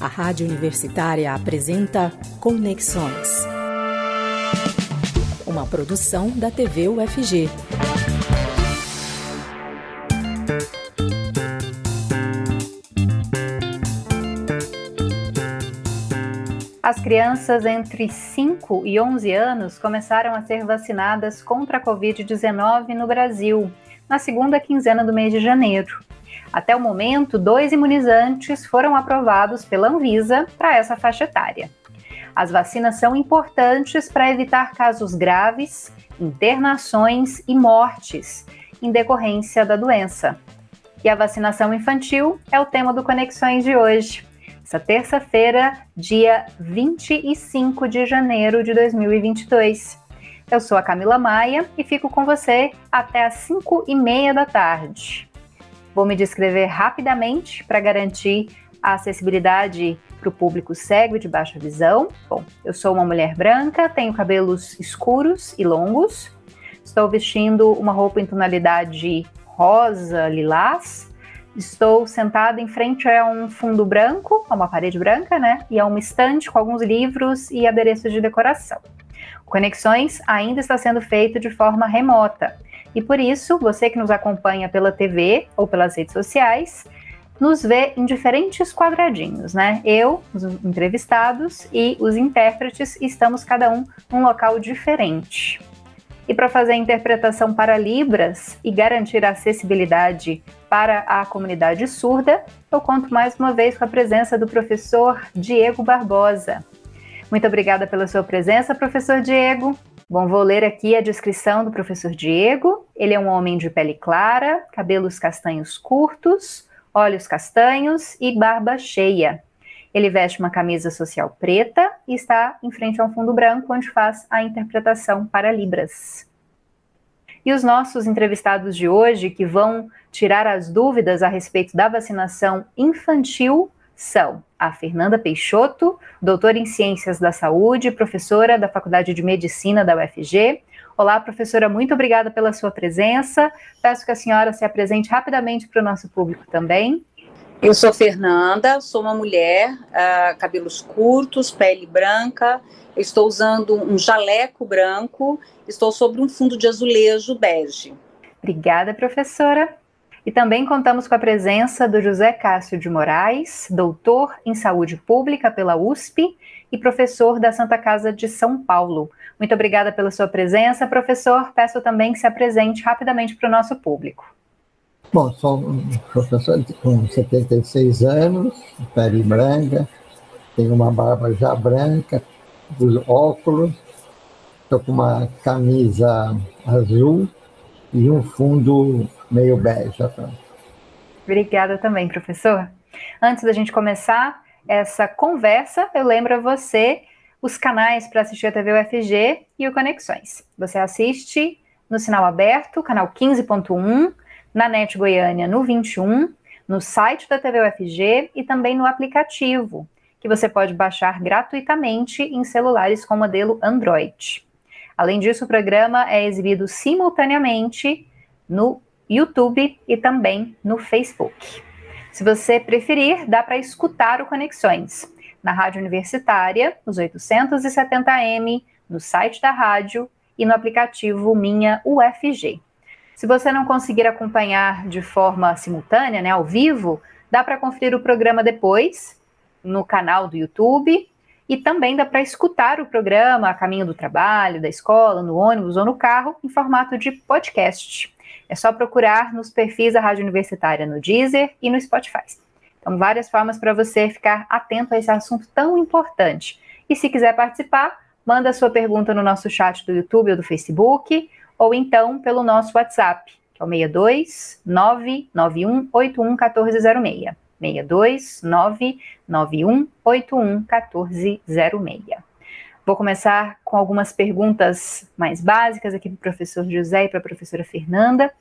A Rádio Universitária apresenta Conexões. Uma produção da TV UFG. As crianças entre 5 e 11 anos começaram a ser vacinadas contra a Covid-19 no Brasil, na segunda quinzena do mês de janeiro. Até o momento, dois imunizantes foram aprovados pela Anvisa para essa faixa etária. As vacinas são importantes para evitar casos graves, internações e mortes em decorrência da doença. E a vacinação infantil é o tema do Conexões de hoje, essa terça-feira, dia 25 de janeiro de 2022. Eu sou a Camila Maia e fico com você até às 5 e meia da tarde. Vou me descrever rapidamente para garantir a acessibilidade para o público cego e de baixa visão. Bom, eu sou uma mulher branca, tenho cabelos escuros e longos, estou vestindo uma roupa em tonalidade rosa, lilás, estou sentada em frente a um fundo branco, a uma parede branca, né? E a uma estante com alguns livros e adereços de decoração. Conexões ainda está sendo feito de forma remota. E por isso, você que nos acompanha pela TV ou pelas redes sociais, nos vê em diferentes quadradinhos, né? Eu, os entrevistados e os intérpretes estamos cada um num local diferente. E para fazer a interpretação para Libras e garantir a acessibilidade para a comunidade surda, eu conto mais uma vez com a presença do professor Diego Barbosa. Muito obrigada pela sua presença, professor Diego. Bom, vou ler aqui a descrição do professor Diego. Ele é um homem de pele clara, cabelos castanhos curtos, olhos castanhos e barba cheia. Ele veste uma camisa social preta e está em frente a um fundo branco onde faz a interpretação para Libras. E os nossos entrevistados de hoje, que vão tirar as dúvidas a respeito da vacinação infantil, são a Fernanda Peixoto, doutora em Ciências da Saúde, professora da Faculdade de Medicina da UFG. Olá, professora, muito obrigada pela sua presença. Peço que a senhora se apresente rapidamente para o nosso público também. Eu sou Fernanda, sou uma mulher, uh, cabelos curtos, pele branca, estou usando um jaleco branco, estou sobre um fundo de azulejo bege. Obrigada, professora. E também contamos com a presença do José Cássio de Moraes, doutor em saúde pública pela USP e professor da Santa Casa de São Paulo. Muito obrigada pela sua presença, professor. Peço também que se apresente rapidamente para o nosso público. Bom, sou um professor com 76 anos, pele branca, tenho uma barba já branca, os óculos, estou com uma camisa azul e um fundo meio bege. Tá? Obrigada também, professor. Antes da gente começar essa conversa, eu lembro a você os canais para assistir a TV UFG e o Conexões. Você assiste no sinal aberto, canal 15.1, na NET Goiânia no 21, no site da TV UFG e também no aplicativo, que você pode baixar gratuitamente em celulares com modelo Android. Além disso, o programa é exibido simultaneamente no YouTube e também no Facebook. Se você preferir, dá para escutar o Conexões na Rádio Universitária, nos 870M, no site da rádio e no aplicativo Minha UFG. Se você não conseguir acompanhar de forma simultânea, né, ao vivo, dá para conferir o programa depois no canal do YouTube e também dá para escutar o programa a caminho do trabalho, da escola, no ônibus ou no carro em formato de podcast. É só procurar nos perfis da Rádio Universitária no Deezer e no Spotify. Então, várias formas para você ficar atento a esse assunto tão importante. E se quiser participar, manda sua pergunta no nosso chat do YouTube ou do Facebook, ou então pelo nosso WhatsApp, que é o 62 991 81 1406. 62 991 81 1406. Vou começar com algumas perguntas mais básicas aqui para o professor José e para a professora Fernanda.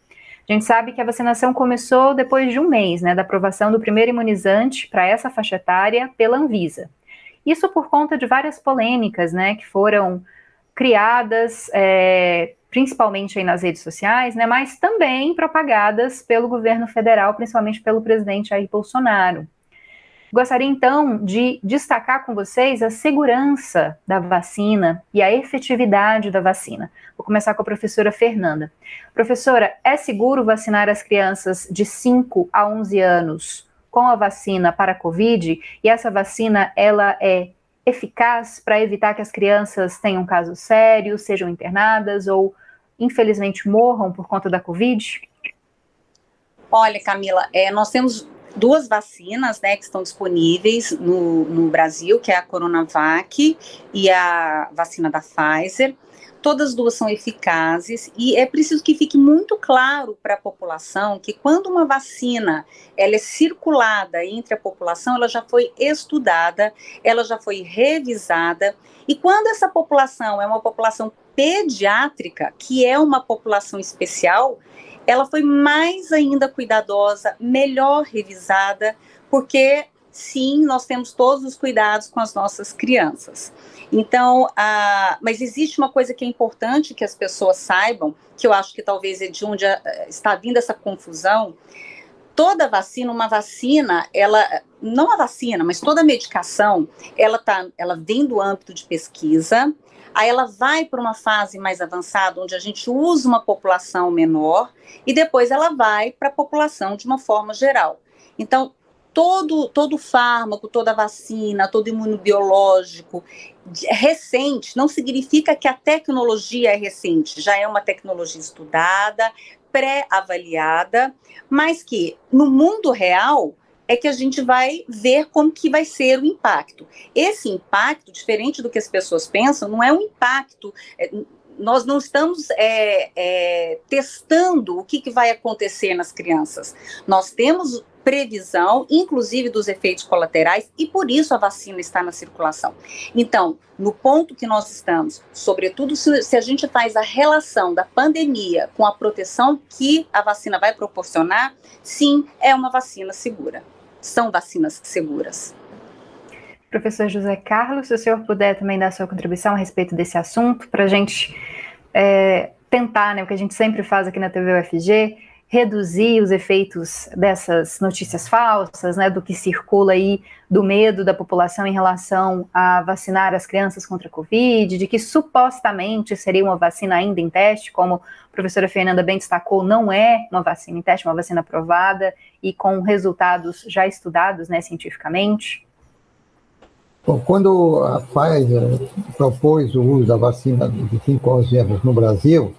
A gente sabe que a vacinação começou depois de um mês, né, da aprovação do primeiro imunizante para essa faixa etária pela Anvisa. Isso por conta de várias polêmicas, né, que foram criadas, é, principalmente aí nas redes sociais, né, mas também propagadas pelo governo federal, principalmente pelo presidente Jair Bolsonaro. Gostaria então de destacar com vocês a segurança da vacina e a efetividade da vacina. Vou começar com a professora Fernanda. Professora, é seguro vacinar as crianças de 5 a 11 anos com a vacina para a Covid? E essa vacina, ela é eficaz para evitar que as crianças tenham casos sérios, sejam internadas ou, infelizmente, morram por conta da Covid? Olha, Camila, é, nós temos duas vacinas né, que estão disponíveis no, no Brasil, que é a Coronavac e a vacina da Pfizer. Todas duas são eficazes e é preciso que fique muito claro para a população que quando uma vacina ela é circulada entre a população, ela já foi estudada, ela já foi revisada e quando essa população é uma população pediátrica, que é uma população especial, ela foi mais ainda cuidadosa, melhor revisada, porque sim, nós temos todos os cuidados com as nossas crianças. Então, a, mas existe uma coisa que é importante que as pessoas saibam, que eu acho que talvez é de onde está vindo essa confusão. Toda vacina, uma vacina, ela não a vacina, mas toda medicação, ela tá, ela vem do âmbito de pesquisa, Aí ela vai para uma fase mais avançada, onde a gente usa uma população menor, e depois ela vai para a população de uma forma geral. Então, todo, todo fármaco, toda vacina, todo imunobiológico recente não significa que a tecnologia é recente, já é uma tecnologia estudada, pré-avaliada, mas que no mundo real é que a gente vai ver como que vai ser o impacto. Esse impacto, diferente do que as pessoas pensam, não é um impacto. É, nós não estamos é, é, testando o que, que vai acontecer nas crianças. Nós temos previsão, inclusive dos efeitos colaterais, e por isso a vacina está na circulação. Então, no ponto que nós estamos, sobretudo se, se, a gente faz a relação da pandemia com a proteção que a vacina vai proporcionar, sim, é uma vacina segura são vacinas seguras. Professor José Carlos, se o senhor puder também dar sua contribuição a respeito desse assunto, para a gente é, tentar, né, o que a gente sempre faz aqui na TV UFG, reduzir os efeitos dessas notícias falsas, né, do que circula aí, do medo da população em relação a vacinar as crianças contra a Covid, de que supostamente seria uma vacina ainda em teste, como a professora Fernanda bem destacou, não é uma vacina em teste, é uma vacina aprovada e com resultados já estudados, né, cientificamente. Bom, quando a Pfizer propôs o uso da vacina de 5 a 11 anos no Brasil,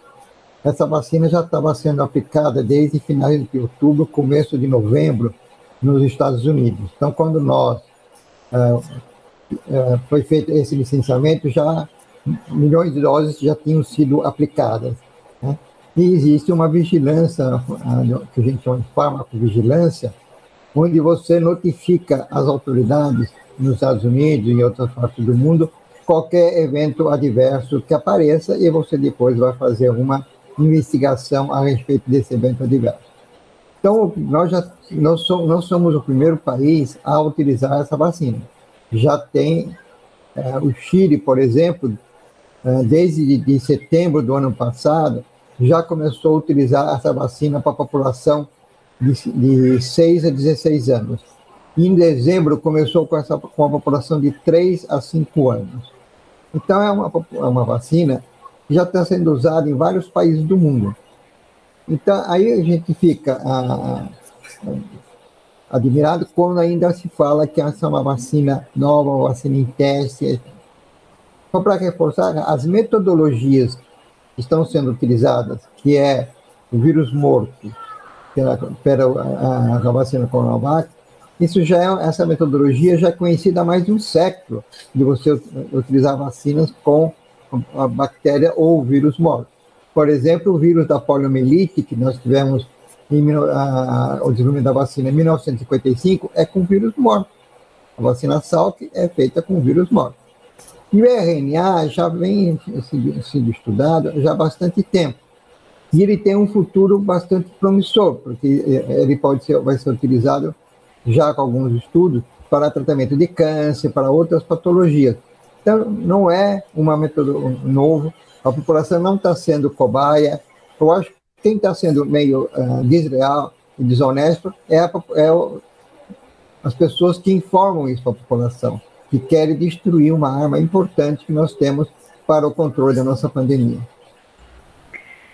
essa vacina já estava sendo aplicada desde finais de outubro, começo de novembro, nos Estados Unidos. Então, quando nós é, é, foi feito esse licenciamento, já milhões de doses já tinham sido aplicadas. Né? E existe uma vigilância, que a gente chama de farmacovigilância, onde você notifica as autoridades nos Estados Unidos e em outras partes do mundo qualquer evento adverso que apareça e você depois vai fazer uma investigação a respeito desse evento adverso. Então, nós, já, nós, somos, nós somos o primeiro país a utilizar essa vacina. Já tem é, o Chile, por exemplo, é, desde de setembro do ano passado, já começou a utilizar essa vacina para a população de, de 6 a 16 anos. Em dezembro começou com, essa, com a população de 3 a 5 anos. Então, é uma, é uma vacina já está sendo usado em vários países do mundo. Então, aí a gente fica a, a, admirado quando ainda se fala que essa é uma vacina nova, uma vacina em teste. Só para reforçar, as metodologias que estão sendo utilizadas, que é o vírus morto, que é para a, a vacina Coronavac, isso já é, essa metodologia já é conhecida há mais de um século, de você utilizar vacinas com a bactéria ou o vírus morto. Por exemplo, o vírus da poliomielite, que nós tivemos em, a, o desenvolvimento da vacina em 1955, é com vírus morto. A vacina Salk é feita com vírus morto. E o RNA já vem sendo estudado já há bastante tempo. E ele tem um futuro bastante promissor, porque ele pode ser, vai ser utilizado já com alguns estudos para tratamento de câncer, para outras patologias. Então, não é uma metodologia novo, a população não está sendo cobaia. Eu acho que quem está sendo meio uh, desleal e desonesto é, a, é o, as pessoas que informam isso para a população, que querem destruir uma arma importante que nós temos para o controle da nossa pandemia.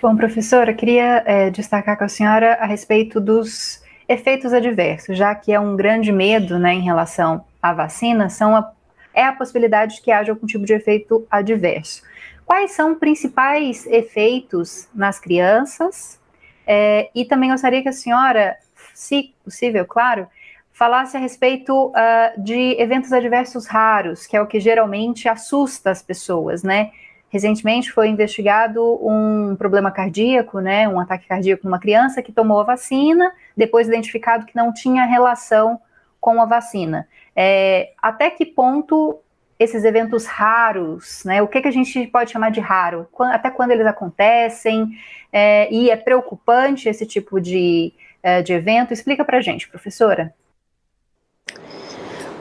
Bom, professora, queria é, destacar com a senhora a respeito dos efeitos adversos, já que é um grande medo né, em relação à vacina, são a, é a possibilidade de que haja algum tipo de efeito adverso. Quais são os principais efeitos nas crianças? É, e também gostaria que a senhora, se possível, claro, falasse a respeito uh, de eventos adversos raros, que é o que geralmente assusta as pessoas, né? Recentemente foi investigado um problema cardíaco, né, um ataque cardíaco numa criança que tomou a vacina, depois identificado que não tinha relação com a vacina. É, até que ponto esses eventos raros, né, o que, que a gente pode chamar de raro? Até quando eles acontecem? É, e é preocupante esse tipo de, é, de evento? Explica para gente, professora.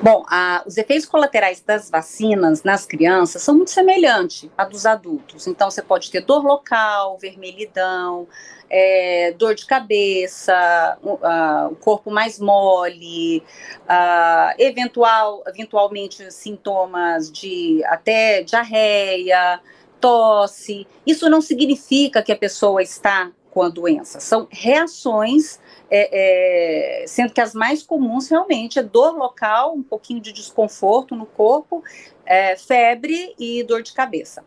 Bom, a, os efeitos colaterais das vacinas nas crianças são muito semelhantes a dos adultos. Então, você pode ter dor local, vermelhidão, é, dor de cabeça, uh, o corpo mais mole, uh, eventual, eventualmente sintomas de até diarreia, tosse. Isso não significa que a pessoa está com a doença, são reações é, é, sendo que as mais comuns realmente é dor local, um pouquinho de desconforto no corpo, é, febre e dor de cabeça.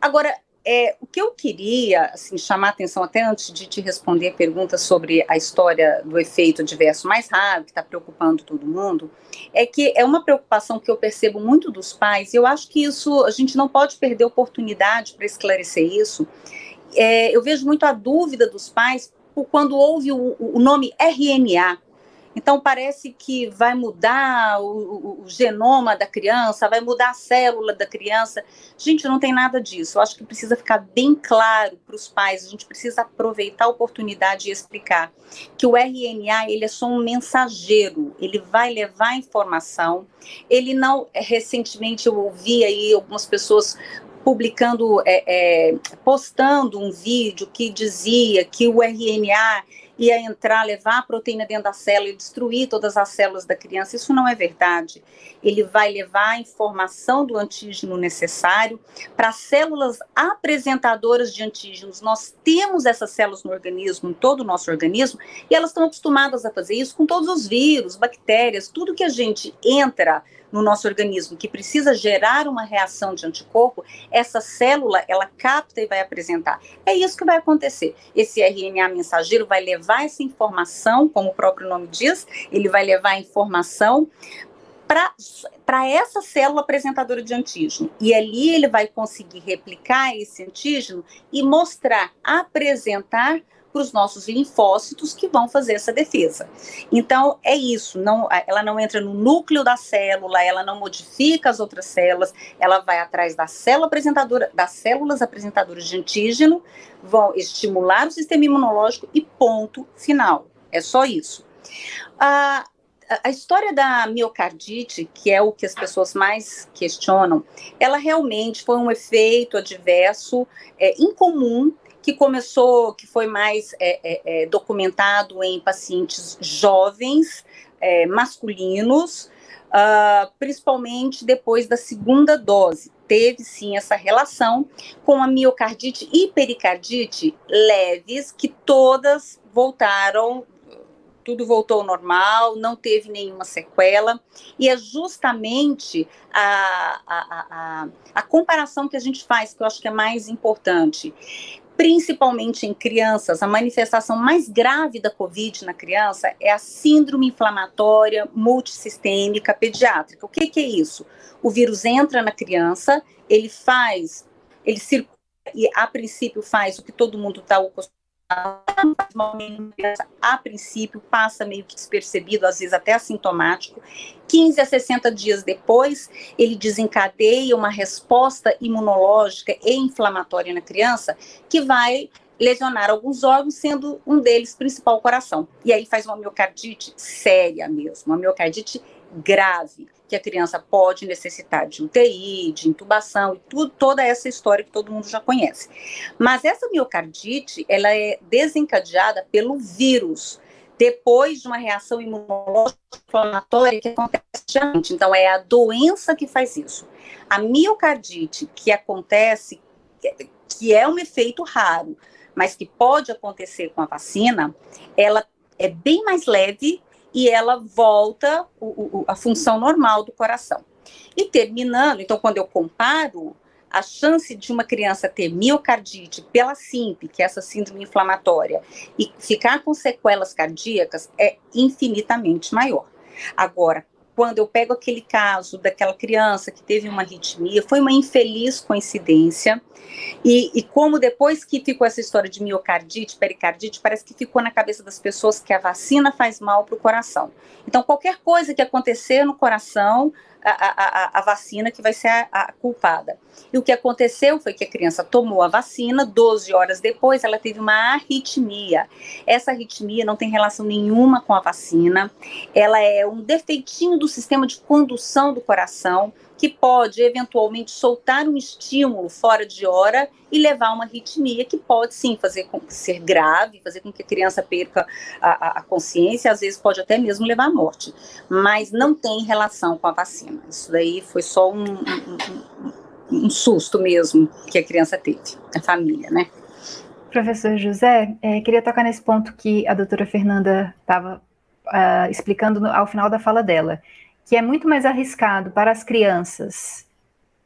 Agora, é, o que eu queria assim, chamar a atenção, até antes de te responder a pergunta sobre a história do efeito adverso mais raro, que está preocupando todo mundo, é que é uma preocupação que eu percebo muito dos pais, e eu acho que isso, a gente não pode perder oportunidade para esclarecer isso. É, eu vejo muito a dúvida dos pais quando houve o, o nome RNA. Então, parece que vai mudar o, o, o, genoma da criança, vai mudar a célula da criança. Gente, não tem nada disso. Eu acho que precisa ficar bem claro para os pais. A gente precisa aproveitar a oportunidade e explicar que o RNA ele é só um mensageiro. Ele vai levar informação. Ele não. Recentemente eu ouvi aí algumas pessoas publicando, é, é, postando um vídeo que dizia que o RNA ia entrar, levar a proteína dentro da célula e destruir todas as células da criança. Isso não é verdade. Ele vai levar a informação do antígeno necessário para células apresentadoras de antígenos. Nós temos essas células no organismo, em todo o nosso organismo, e elas estão acostumadas a fazer isso com todos os vírus, bactérias, tudo que a gente entra no nosso organismo que precisa gerar uma reação de anticorpo, essa célula ela capta e vai apresentar. É isso que vai acontecer. Esse RNA mensageiro vai levar essa informação, como o próprio nome diz, ele vai levar a informação para essa célula apresentadora de antígeno. E ali ele vai conseguir replicar esse antígeno e mostrar, apresentar para os nossos linfócitos que vão fazer essa defesa. Então, é isso, não, ela não entra no núcleo da célula, ela não modifica as outras células, ela vai atrás da célula apresentadora, das células apresentadoras de antígeno, vão estimular o sistema imunológico e ponto final. É só isso. a história da miocardite, que é o que as pessoas mais questionam, ela realmente foi um efeito adverso é, incomum que começou, que foi mais é, é, é, documentado em pacientes jovens, é, masculinos, uh, principalmente depois da segunda dose. Teve sim essa relação com a miocardite e pericardite leves, que todas voltaram tudo voltou ao normal, não teve nenhuma sequela, e é justamente a, a, a, a, comparação que a gente faz, que eu acho que é mais importante principalmente em crianças, a manifestação mais grave da COVID na criança é a síndrome inflamatória multissistêmica pediátrica. O que, que é isso? O vírus entra na criança, ele faz, ele circula e a princípio faz o que todo mundo está acostumado a princípio passa meio que despercebido, às vezes até assintomático. 15 a 60 dias depois, ele desencadeia uma resposta imunológica e inflamatória na criança que vai lesionar alguns órgãos, sendo um deles principal o coração. E aí faz uma miocardite séria mesmo, uma miocardite grave que a criança pode necessitar de UTI, de intubação e tudo, toda essa história que todo mundo já conhece. Mas essa miocardite, ela é desencadeada pelo vírus, depois de uma reação imunológica inflamatória que acontece. Então, é a doença que faz isso. A miocardite, que acontece, que é um efeito raro, mas que pode acontecer com a vacina, ela é bem mais leve e ela volta o, o, a função normal do coração. E terminando, então, quando eu comparo, a chance de uma criança ter miocardite pela SIMP, que é essa síndrome inflamatória, e ficar com sequelas cardíacas é infinitamente maior. Agora, quando eu pego aquele caso daquela criança que teve uma arritmia, foi uma infeliz coincidência. E, e, como depois que ficou essa história de miocardite, pericardite, parece que ficou na cabeça das pessoas que a vacina faz mal para o coração. Então, qualquer coisa que acontecer no coração, a, a, a, vacina que vai ser a, a, culpada. E o que aconteceu foi que a criança tomou a vacina, 12 horas depois ela teve uma arritmia. Essa arritmia não tem relação nenhuma com a vacina, ela é um defeitinho do sistema de condução do coração que pode eventualmente soltar um estímulo fora de hora e levar a uma arritmia que pode sim fazer com, ser grave, fazer com que a criança perca a, a, consciência, às vezes pode até mesmo levar à morte, mas não tem relação com a vacina. Isso daí foi só um, um, um, susto mesmo que a criança teve, a família, né? Professor José, é, queria tocar nesse ponto que a doutora Fernanda estava ah, explicando no, ao final da fala dela que é muito mais arriscado para as crianças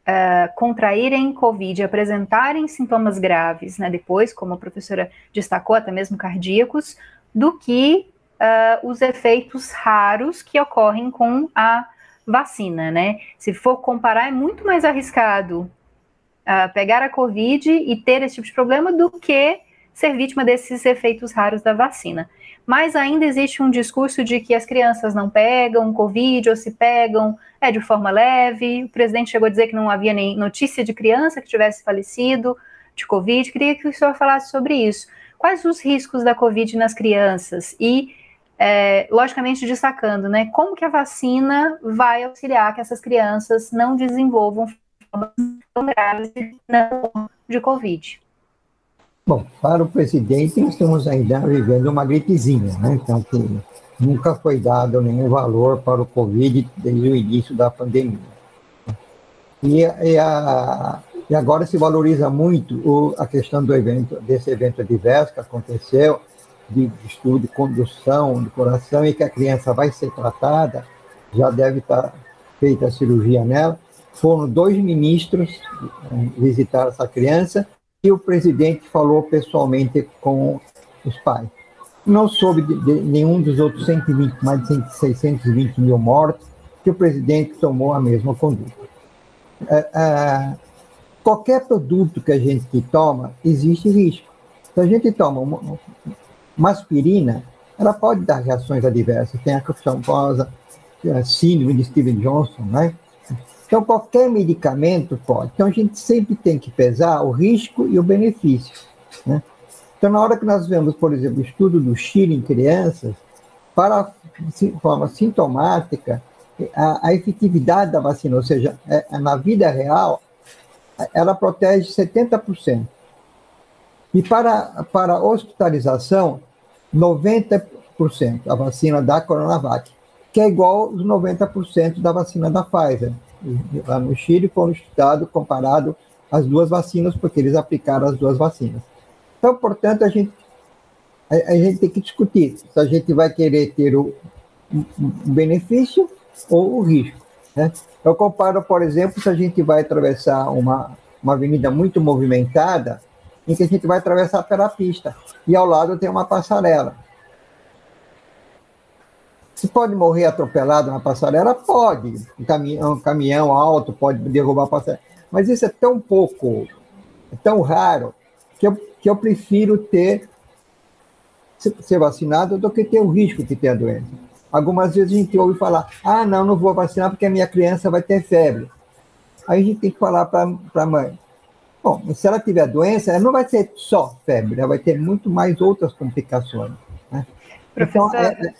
uh, contraírem Covid e apresentarem sintomas graves, né, depois, como a professora destacou, até mesmo cardíacos, do que uh, os efeitos raros que ocorrem com a vacina, né? Se for comparar, é muito mais arriscado uh, pegar a Covid e ter esse tipo de problema do que ser vítima desses efeitos raros da vacina mas ainda existe um discurso de que as crianças não pegam Covid ou se pegam é de forma leve. O presidente chegou a dizer que não havia nem notícia de criança que tivesse falecido de Covid. Queria que o senhor falasse sobre isso. Quais os riscos da Covid nas crianças? E, é, logicamente, destacando, né, como que a vacina vai auxiliar que essas crianças não desenvolvam formas tão graves de Covid? Bom, para o presidente, nós estamos ainda vivendo uma gripezinha, né? Então, que nunca foi dado nenhum valor para o Covid desde o início da pandemia. E, e, a, e agora se valoriza muito o, a questão do evento, desse evento adverso que aconteceu, de estudo de condução do coração, e que a criança vai ser tratada, já deve estar feita a cirurgia nela. Foram dois ministros eh, visitar essa criança e o presidente falou pessoalmente com os pais. Não soube de, de nenhum dos outros 120, mais de 620 mil mortos, que o presidente tomou a mesma conduta. É, é, qualquer produto que a gente toma, existe risco. Se a gente toma uma, uma aspirina, ela pode dar reações adversas. Tem a famosa síndrome de Steven Johnson, né? Então, qualquer medicamento pode. Então, a gente sempre tem que pesar o risco e o benefício. Né? Então, na hora que nós vemos, por exemplo, o estudo do Chile em crianças, para forma sintomática, a, a efetividade da vacina, ou seja, é, é, na vida real, ela protege 70%. E para, para hospitalização, 90% a vacina da Coronavac, que é igual aos 90% da vacina da Pfizer lá no Chile foram estudados comparado as duas vacinas, porque eles aplicaram as duas vacinas. Então, portanto, a gente, a, a gente tem que discutir se a gente vai querer ter o, o benefício ou o risco. Né? Eu comparo, por exemplo, se a gente vai atravessar uma, uma avenida muito movimentada, em que a gente vai atravessar pela pista, e ao lado tem uma passarela. Se pode morrer atropelado na passarela? Pode. Um caminhão, um caminhão alto pode derrubar a passarela. Mas isso é tão pouco, é tão raro, que eu, que eu prefiro ter ser vacinado do que ter o risco de ter a doença. Algumas vezes a gente ouve falar: ah, não, não vou vacinar porque a minha criança vai ter febre. Aí a gente tem que falar para a mãe: bom, se ela tiver doença, ela não vai ser só febre, ela vai ter muito mais outras complicações. Né? Então, é, é,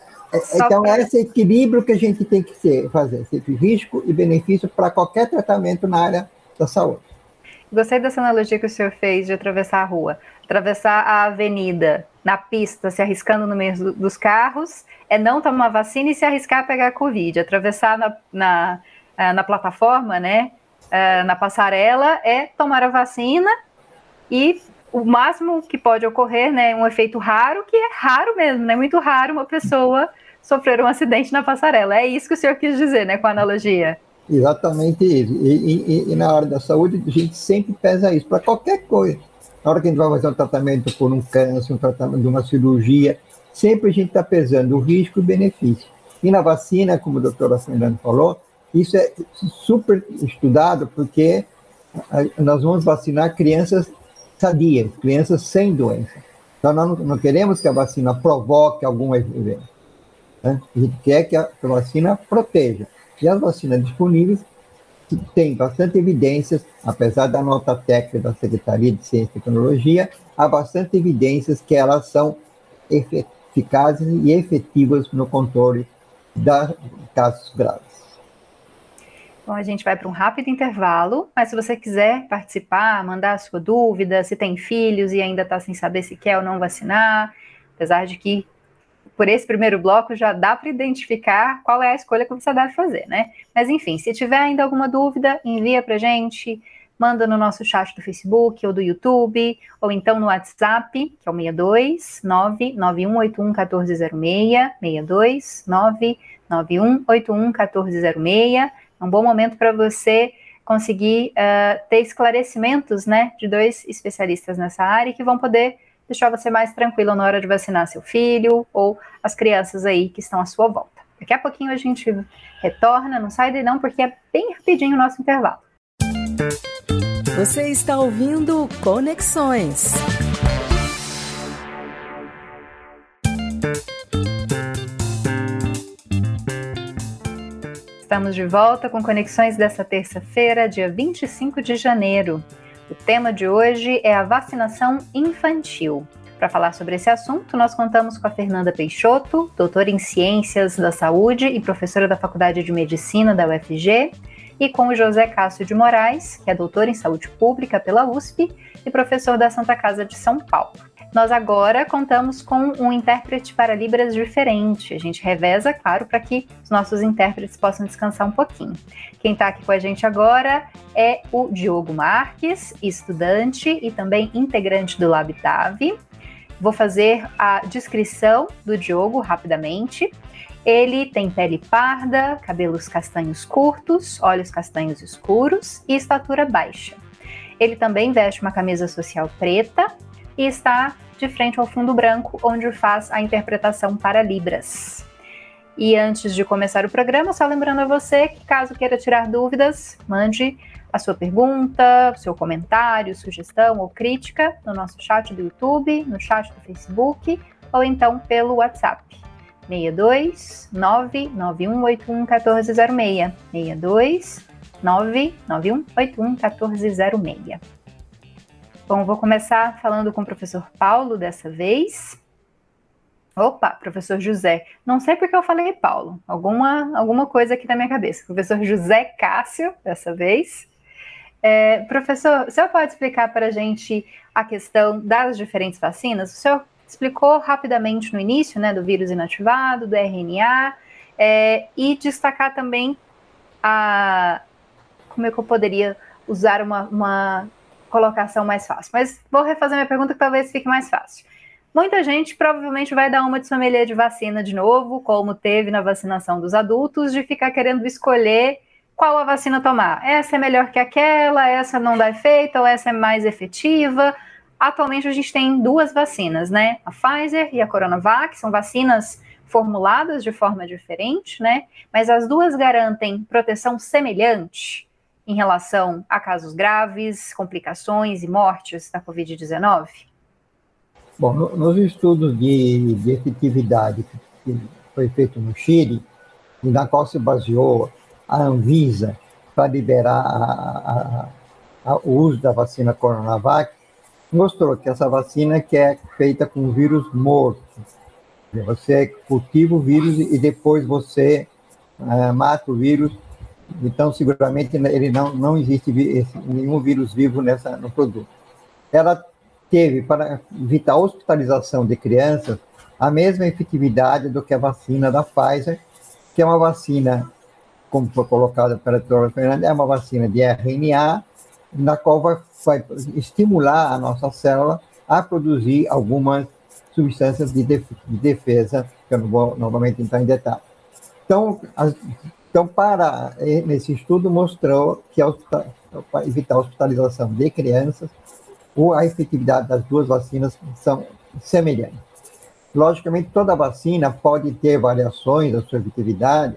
então, pra... é esse equilíbrio que a gente tem que ser, fazer, esse risco e benefício para qualquer tratamento na área da saúde. Gostei dessa analogia que o senhor fez de atravessar a rua. Atravessar a avenida na pista, se arriscando no meio do, dos carros, é não tomar vacina e se arriscar a pegar a Covid. Atravessar na, na, eh, na plataforma, né, eh, na passarela, é tomar a vacina e o máximo que pode ocorrer, né, um efeito raro, que é raro mesmo, né, muito raro uma pessoa sofrer um acidente na passarela. É isso que o senhor quis dizer, né, com a analogia. Exatamente isso. E, e, e na área da saúde, a gente sempre pesa isso, para qualquer coisa. Na hora que a gente vai fazer um tratamento por um câncer, um tratamento de uma cirurgia, sempre a gente está pesando o risco e o benefício. E na vacina, como a doutora Fernanda falou, isso é super estudado, porque nós vamos vacinar crianças sadias, crianças sem doença. Então, nós não queremos que a vacina provoque algum evento. Né? A gente quer que a vacina proteja. E as vacinas disponíveis têm bastante evidências, apesar da nota técnica da Secretaria de Ciência e Tecnologia, há bastante evidências que elas são eficazes e efetivas no controle de casos graves. Bom, a gente vai para um rápido intervalo, mas se você quiser participar, mandar a sua dúvida, se tem filhos e ainda está sem saber se quer ou não vacinar, apesar de que por esse primeiro bloco já dá para identificar qual é a escolha que você deve fazer, né? Mas enfim, se tiver ainda alguma dúvida, envia para gente, manda no nosso chat do Facebook ou do YouTube, ou então no WhatsApp, que é o 62 99181 1406, 62 99181 1406 é um bom momento para você conseguir uh, ter esclarecimentos, né, de dois especialistas nessa área que vão poder deixar você mais tranquilo na hora de vacinar seu filho ou as crianças aí que estão à sua volta. Daqui a pouquinho a gente retorna, não sai daí não, porque é bem rapidinho o nosso intervalo. Você está ouvindo Conexões. Estamos de volta com conexões desta terça-feira, dia 25 de janeiro. O tema de hoje é a vacinação infantil. Para falar sobre esse assunto, nós contamos com a Fernanda Peixoto, doutora em Ciências da Saúde e professora da Faculdade de Medicina da UFG, e com o José Cássio de Moraes, que é doutor em Saúde Pública pela USP e professor da Santa Casa de São Paulo. Nós agora contamos com um intérprete para Libras diferente. A gente reveza, claro, para que os nossos intérpretes possam descansar um pouquinho. Quem está aqui com a gente agora é o Diogo Marques, estudante e também integrante do LabTave. Vou fazer a descrição do Diogo rapidamente. Ele tem pele parda, cabelos castanhos curtos, olhos castanhos escuros e estatura baixa. Ele também veste uma camisa social preta e está de frente ao fundo branco, onde faz a interpretação para Libras. E antes de começar o programa, só lembrando a você que, caso queira tirar dúvidas, mande a sua pergunta, seu comentário, sugestão ou crítica no nosso chat do YouTube, no chat do Facebook ou então pelo WhatsApp. 62 99181 1406. 62 99181 1406. Bom, vou começar falando com o professor Paulo dessa vez. Opa, professor José. Não sei porque eu falei Paulo. Alguma, alguma coisa aqui na minha cabeça. Professor José Cássio, dessa vez. É, professor, o senhor pode explicar para a gente a questão das diferentes vacinas? O senhor explicou rapidamente no início, né, do vírus inativado, do RNA, é, e destacar também a. Como é que eu poderia usar uma, uma colocação mais fácil. Mas vou refazer minha pergunta que talvez fique mais fácil. Muita gente provavelmente vai dar uma de de vacina de novo, como teve na vacinação dos adultos, de ficar querendo escolher qual a vacina tomar. Essa é melhor que aquela, essa não dá efeito, ou essa é mais efetiva. Atualmente a gente tem duas vacinas, né? A Pfizer e a Coronavac, são vacinas formuladas de forma diferente, né? Mas as duas garantem proteção semelhante em relação a casos graves, complicações e mortes da Covid-19? Bom, no, nos estudos de, de, efetividade que foi feito no Chile, na qual se baseou a Anvisa para liberar a, a, a, o uso da vacina Coronavac, mostrou que essa vacina que é feita com vírus morto. Você cultiva o vírus e depois você uh, mata o vírus Então, seguramente, ele não, não existe esse, nenhum vírus vivo nessa, no produto. Ela teve, para evitar a hospitalização de crianças, a mesma efetividade do que a vacina da Pfizer, que é uma vacina, como foi colocada pela doutora Fernanda, é uma vacina de RNA, na qual vai, vai estimular a nossa célula a produzir algumas substâncias de, defesa, que eu não vou novamente entrar em detalhe. Então, as, então, para nesse estudo mostrou que para evitar a hospitalização de crianças, a efetividade das duas vacinas são semelhantes. Logicamente, toda vacina pode ter variações da sua efetividade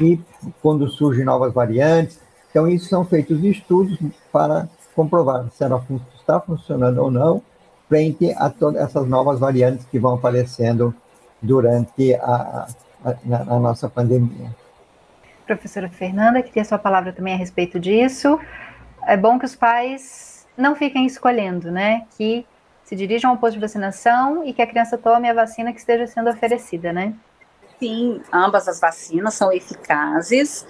e quando surgem novas variantes, então isso são feitos estudos para comprovar se ela está funcionando ou não frente a todas essas novas variantes que vão aparecendo durante a, a, a nossa pandemia professora Fernanda, que tem a sua palavra também a respeito disso. É bom que os pais não fiquem escolhendo, né? Que se dirijam ao posto de vacinação e que a criança tome a vacina que esteja sendo oferecida, né? Sim, ambas as vacinas são eficazes.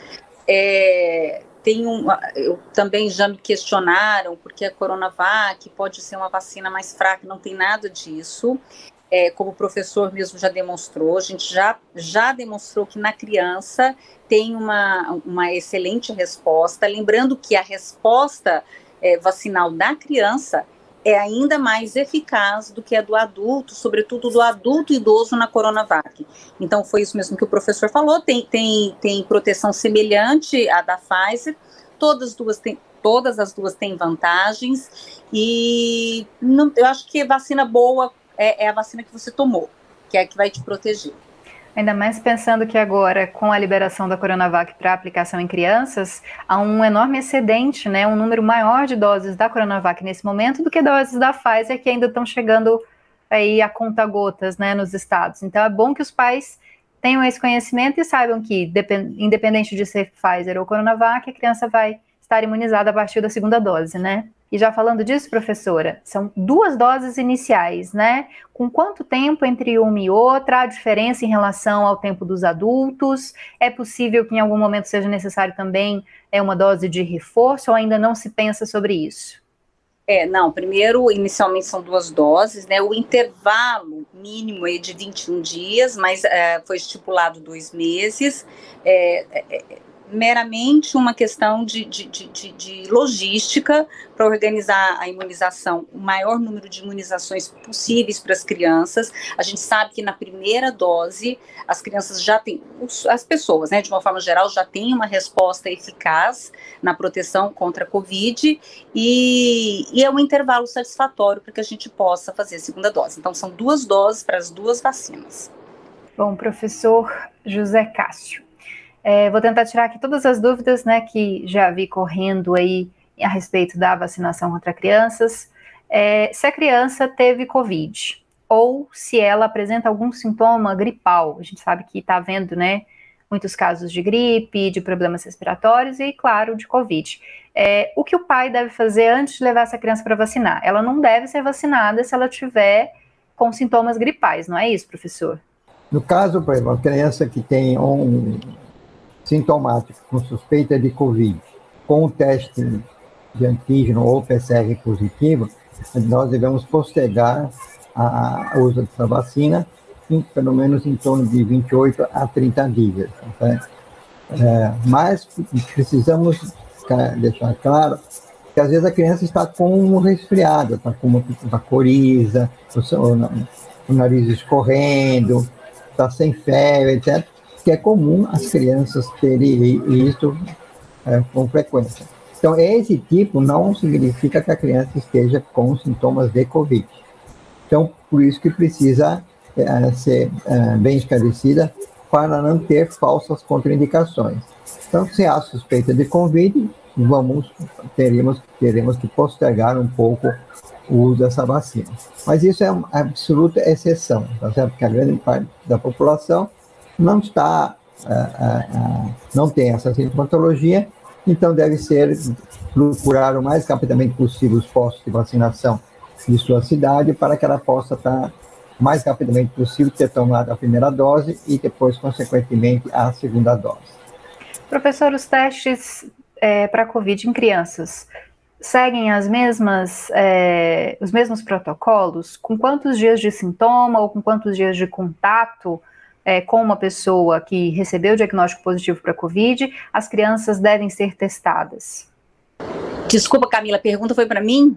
É, tem um, eu também já me questionaram porque a Coronavac pode ser uma vacina mais fraca, não tem nada disso é, como o professor mesmo já demonstrou, a gente já, já demonstrou que na criança tem uma, uma excelente resposta. Lembrando que a resposta é, vacinal da criança é ainda mais eficaz do que a do adulto, sobretudo do adulto idoso na Coronavac. Então, foi isso mesmo que o professor falou: tem, tem, tem proteção semelhante à da Pfizer, todas, duas têm, todas as duas têm vantagens, e não, eu acho que vacina boa é, é a vacina que você tomou, que é a que vai te proteger. Ainda mais pensando que agora, com a liberação da Coronavac para aplicação em crianças, há um enorme excedente, né, um número maior de doses da Coronavac nesse momento do que doses da Pfizer, que ainda estão chegando aí a conta gotas, né, nos estados. Então é bom que os pais tenham esse conhecimento e saibam que, independente de ser Pfizer ou Coronavac, a criança vai estar imunizada a partir da segunda dose, né? E já falando disso, professora, são duas doses iniciais, né? Com quanto tempo entre uma e outra? A diferença em relação ao tempo dos adultos? É possível que em algum momento seja necessário também é uma dose de reforço ou ainda não se pensa sobre isso? É, não, primeiro, inicialmente são duas doses, né? O intervalo mínimo é de 21 dias, mas é, foi estipulado dois meses. É, é, meramente uma questão de, de, de, de logística para organizar a imunização, o maior número de imunizações possíveis para as crianças. A gente sabe que na primeira dose as crianças já têm, as pessoas, né, de uma forma geral, já têm uma resposta eficaz na proteção contra a Covid e, e é um intervalo satisfatório para que a gente possa fazer a segunda dose. Então, são duas doses para as duas vacinas. Bom, professor José Cássio. É, vou tentar tirar aqui todas as dúvidas né, que já vi correndo aí a respeito da vacinação contra crianças. É, se a criança teve Covid ou se ela apresenta algum sintoma gripal, a gente sabe que está havendo né, muitos casos de gripe, de problemas respiratórios e, claro, de Covid. É, o que o pai deve fazer antes de levar essa criança para vacinar? Ela não deve ser vacinada se ela tiver com sintomas gripais, não é isso, professor? No caso, por exemplo, uma criança que tem um, sintomático com suspeita de Covid, com o teste de antígeno ou PCR positivo, nós devemos postergar o uso dessa vacina em, pelo menos em torno de 28 a 30 dias. Tá? É, mas precisamos deixar claro que às vezes a criança está com um resfriado, está com uma, uma coriza, o, o nariz escorrendo, está sem febre, etc que é comum as crianças terem isso é, com frequência. Então, esse tipo não significa que a criança esteja com sintomas de Covid. Então, por isso que precisa é, ser é, bem esclarecida para não ter falsas contraindicações. Então, se há suspeita de Covid, vamos, teremos, teremos que postergar um pouco o uso dessa vacina. Mas isso é uma absoluta exceção, tá certo? Porque a grande parte da população não está, uh, uh, uh, não tem essa sintomatologia, então deve ser procurar o mais rapidamente possível os postos de vacinação de sua cidade para que ela possa estar mais rapidamente possível ter tomado a primeira dose e depois, consequentemente, a segunda dose. Professor, os testes é, para Covid em crianças seguem as mesmas, é, os mesmos protocolos? Com quantos dias de sintoma ou com quantos dias de contato é, com uma pessoa que recebeu o diagnóstico positivo para Covid, as crianças devem ser testadas? Desculpa, Camila, a pergunta foi para mim?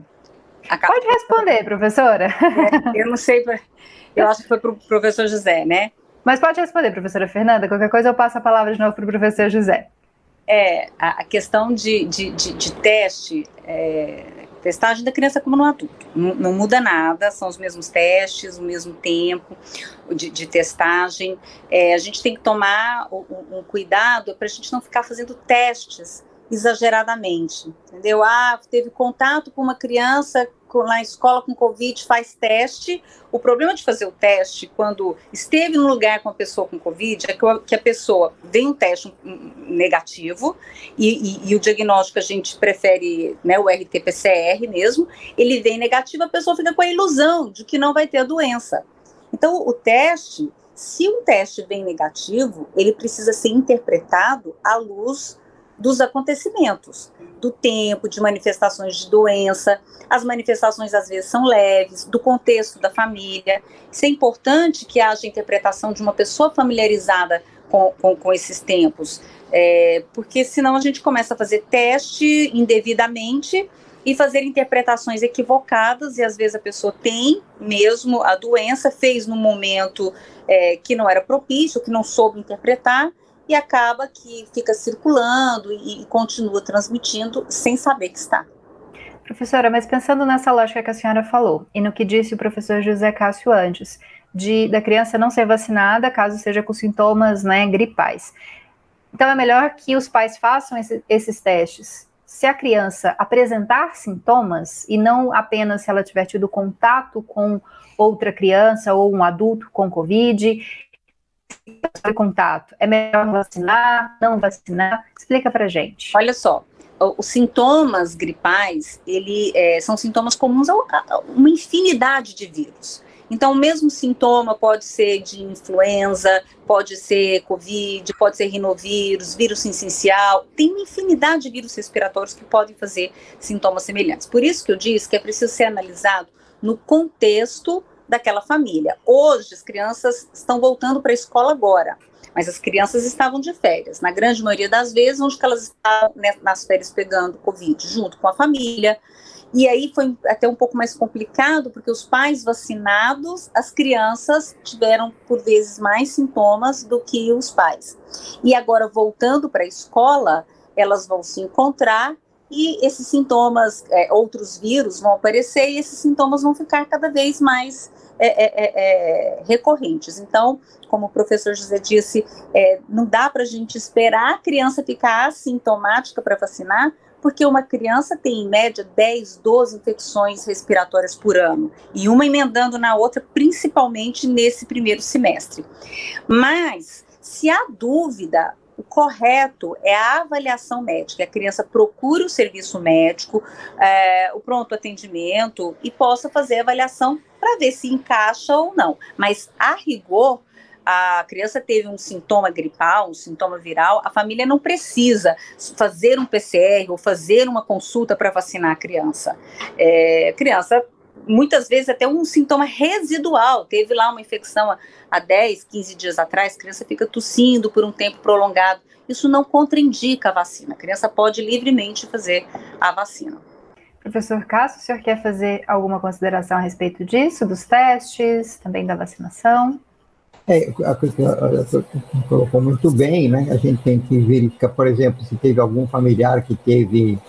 Pode responder, professora. É, eu não sei, eu acho que foi para o professor José, né? Mas pode responder, professora Fernanda. Qualquer coisa eu passo a palavra de novo para o professor José. É, a, questão de, de, de, de teste, é, testagem da criança como no adulto. Não, não, muda nada, são os mesmos testes, o mesmo tempo de, de testagem. É, a gente tem que tomar um, um cuidado para a gente não ficar fazendo testes exageradamente, entendeu? Ah, teve contato com uma criança na escola com Covid, faz teste. O problema de fazer o teste quando esteve no lugar com a pessoa com Covid é que a pessoa vem um teste negativo e, e, e o diagnóstico a gente prefere né, o RT-PCR mesmo, ele vem negativo, a pessoa fica com a ilusão de que não vai ter a doença. Então, o teste, se um teste vem negativo, ele precisa ser interpretado à luz dos acontecimentos, do tempo, de manifestações de doença. As manifestações às vezes são leves, do contexto da família. Isso é importante que haja interpretação de uma pessoa familiarizada com, com, com esses tempos, é, porque senão a gente começa a fazer teste indevidamente e fazer interpretações equivocadas, e às vezes a pessoa tem mesmo a doença, fez no momento é, que não era propício, que não soube interpretar, e acaba que fica circulando e, e continua transmitindo sem saber que está. Professora, mas pensando nessa lógica que a senhora falou e no que disse o professor José Cássio antes, de da criança não ser vacinada caso seja com sintomas né, gripais. Então é melhor que os pais façam esse, esses testes. Se a criança apresentar sintomas e não apenas se ela tiver tido contato com outra criança ou um adulto com Covid, contato? É melhor vacinar, não vacinar? Explica para gente. Olha só, os sintomas gripais, ele é, são sintomas comuns a uma infinidade de vírus. Então, o mesmo sintoma pode ser de influenza, pode ser Covid, pode ser rinovírus, vírus essencial. Tem uma infinidade de vírus respiratórios que podem fazer sintomas semelhantes. Por isso que eu disse que é preciso ser analisado no contexto daquela família. Hoje, as crianças estão voltando para a escola agora, mas as crianças estavam de férias. Na grande maioria das vezes, onde elas estavam né, nas férias pegando Covid, junto com a família. E aí foi até um pouco mais complicado, porque os pais vacinados, as crianças tiveram, por vezes, mais sintomas do que os pais. E agora, voltando para a escola, elas vão se encontrar e esses sintomas, é, outros vírus vão aparecer e esses sintomas vão ficar cada vez mais é, é, é, é recorrentes. Então, como o professor José disse, é, não dá para a gente esperar a criança ficar assintomática para vacinar, porque uma criança tem em média 10, 12 infecções respiratórias por ano, e uma emendando na outra, principalmente nesse primeiro semestre. Mas, se há dúvida, o correto é a avaliação médica. A criança procure o serviço médico, é, o pronto atendimento e possa fazer a avaliação para ver se encaixa ou não. Mas, a rigor, a criança teve um sintoma gripal, um sintoma viral, a família não precisa fazer um PCR ou fazer uma consulta para vacinar a criança. É, criança muitas vezes até um sintoma residual. Teve lá uma infecção há 10, 15 dias atrás, criança fica tossindo por um tempo prolongado. Isso não contraindica a vacina. A criança pode livremente fazer a vacina. Professor Cássio, o senhor quer fazer alguma consideração a respeito disso, dos testes, também da vacinação? É, a coisa colocou muito bem, né? A gente tem que verificar, por exemplo, se teve algum familiar que teve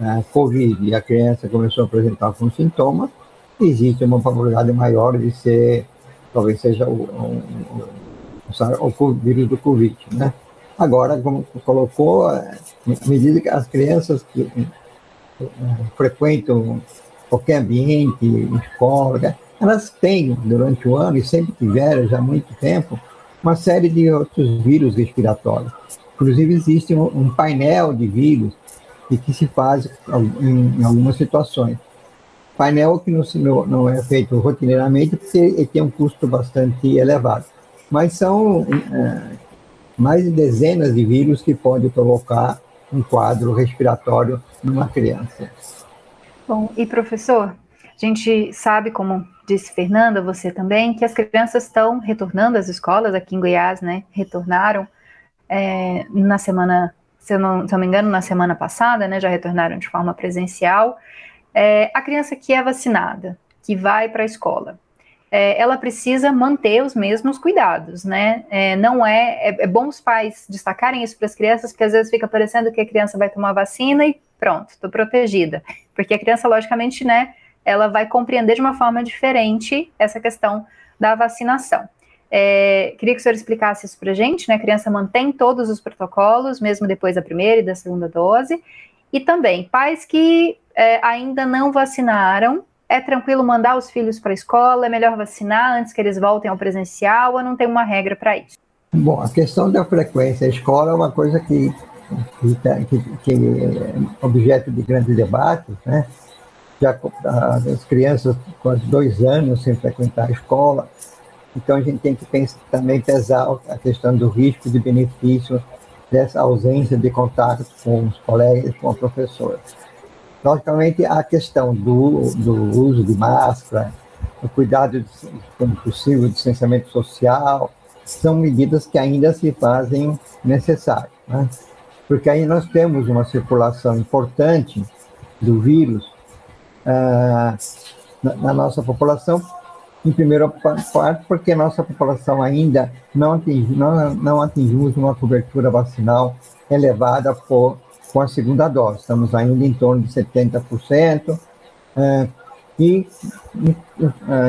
uh, Covid e a criança começou a apresentar alguns sintomas, existe uma probabilidade maior de ser, talvez seja o, o, vírus do Covid, né? Agora, como colocou, à medida que as crianças que uh, frequentam qualquer ambiente, escola, elas têm, durante o ano, e sempre tiveram já há muito tempo, uma série de outros vírus respiratórios. Inclusive, existe um, um painel de vírus e que se faz em, em algumas situações. Painel que não, não, é feito rotineiramente porque ele tem um custo bastante elevado. Mas são é, mais de dezenas de vírus que pode provocar um quadro respiratório numa criança. Bom, e professor, a gente sabe, como disse Fernanda, você também, que as crianças estão retornando às escolas aqui em Goiás, né? Retornaram é, na semana, se eu, não, se eu não me engano, na semana passada, né? Já retornaram de forma presencial. É, a criança que é vacinada, que vai para a escola, é, ela precisa manter os mesmos cuidados, né? É, não é, é, é, bom os pais destacarem isso para as crianças, porque às vezes fica parecendo que a criança vai tomar vacina e pronto, estou protegida. Porque a criança, logicamente, né, ela vai compreender de uma forma diferente essa questão da vacinação. É, queria que o senhor explicasse isso para a gente, né? A criança mantém todos os protocolos, mesmo depois da primeira e da segunda dose. E também, pais que é, ainda não vacinaram, é tranquilo mandar os filhos para a escola? É melhor vacinar antes que eles voltem ao presencial ou não tem uma regra para isso? Bom, a questão da frequência à escola é uma coisa que, que, que, que é objeto de grandes debates, né? Já as crianças com dois anos sem frequentar a escola, então a gente tem que pensar, também pesar a questão do risco e benefício dessa ausência de contato com os colegas, com a professora. Logicamente, a questão do, do uso de máscara, o cuidado, de, como possível, distanciamento social, são medidas que ainda se fazem necessárias. Né? Porque aí nós temos uma circulação importante do vírus ah, na, nossa população, em primeira parte, porque a nossa população ainda não, atingi, não, não atingimos uma cobertura vacinal elevada por com a segunda dose. Estamos ainda em torno de 70%, é, e em,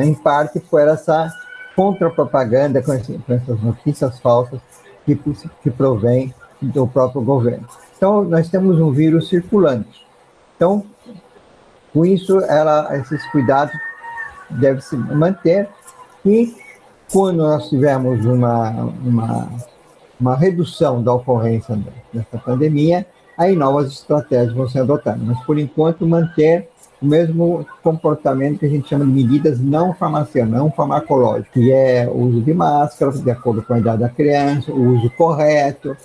em parte por essa contra-propaganda com, com, essas notícias falsas que, que provém do próprio governo. Então, nós temos um vírus circulante. Então, com isso, ela, esses cuidados devem se manter e quando nós tivermos uma, uma, uma redução da ocorrência dessa pandemia, aí novas estratégias vão ser adotadas. Mas, por enquanto, manter o mesmo comportamento que a gente chama de medidas não farmacêuticas, não farmacológicas, que é o uso de máscara, de acordo com a idade da criança, o uso correto,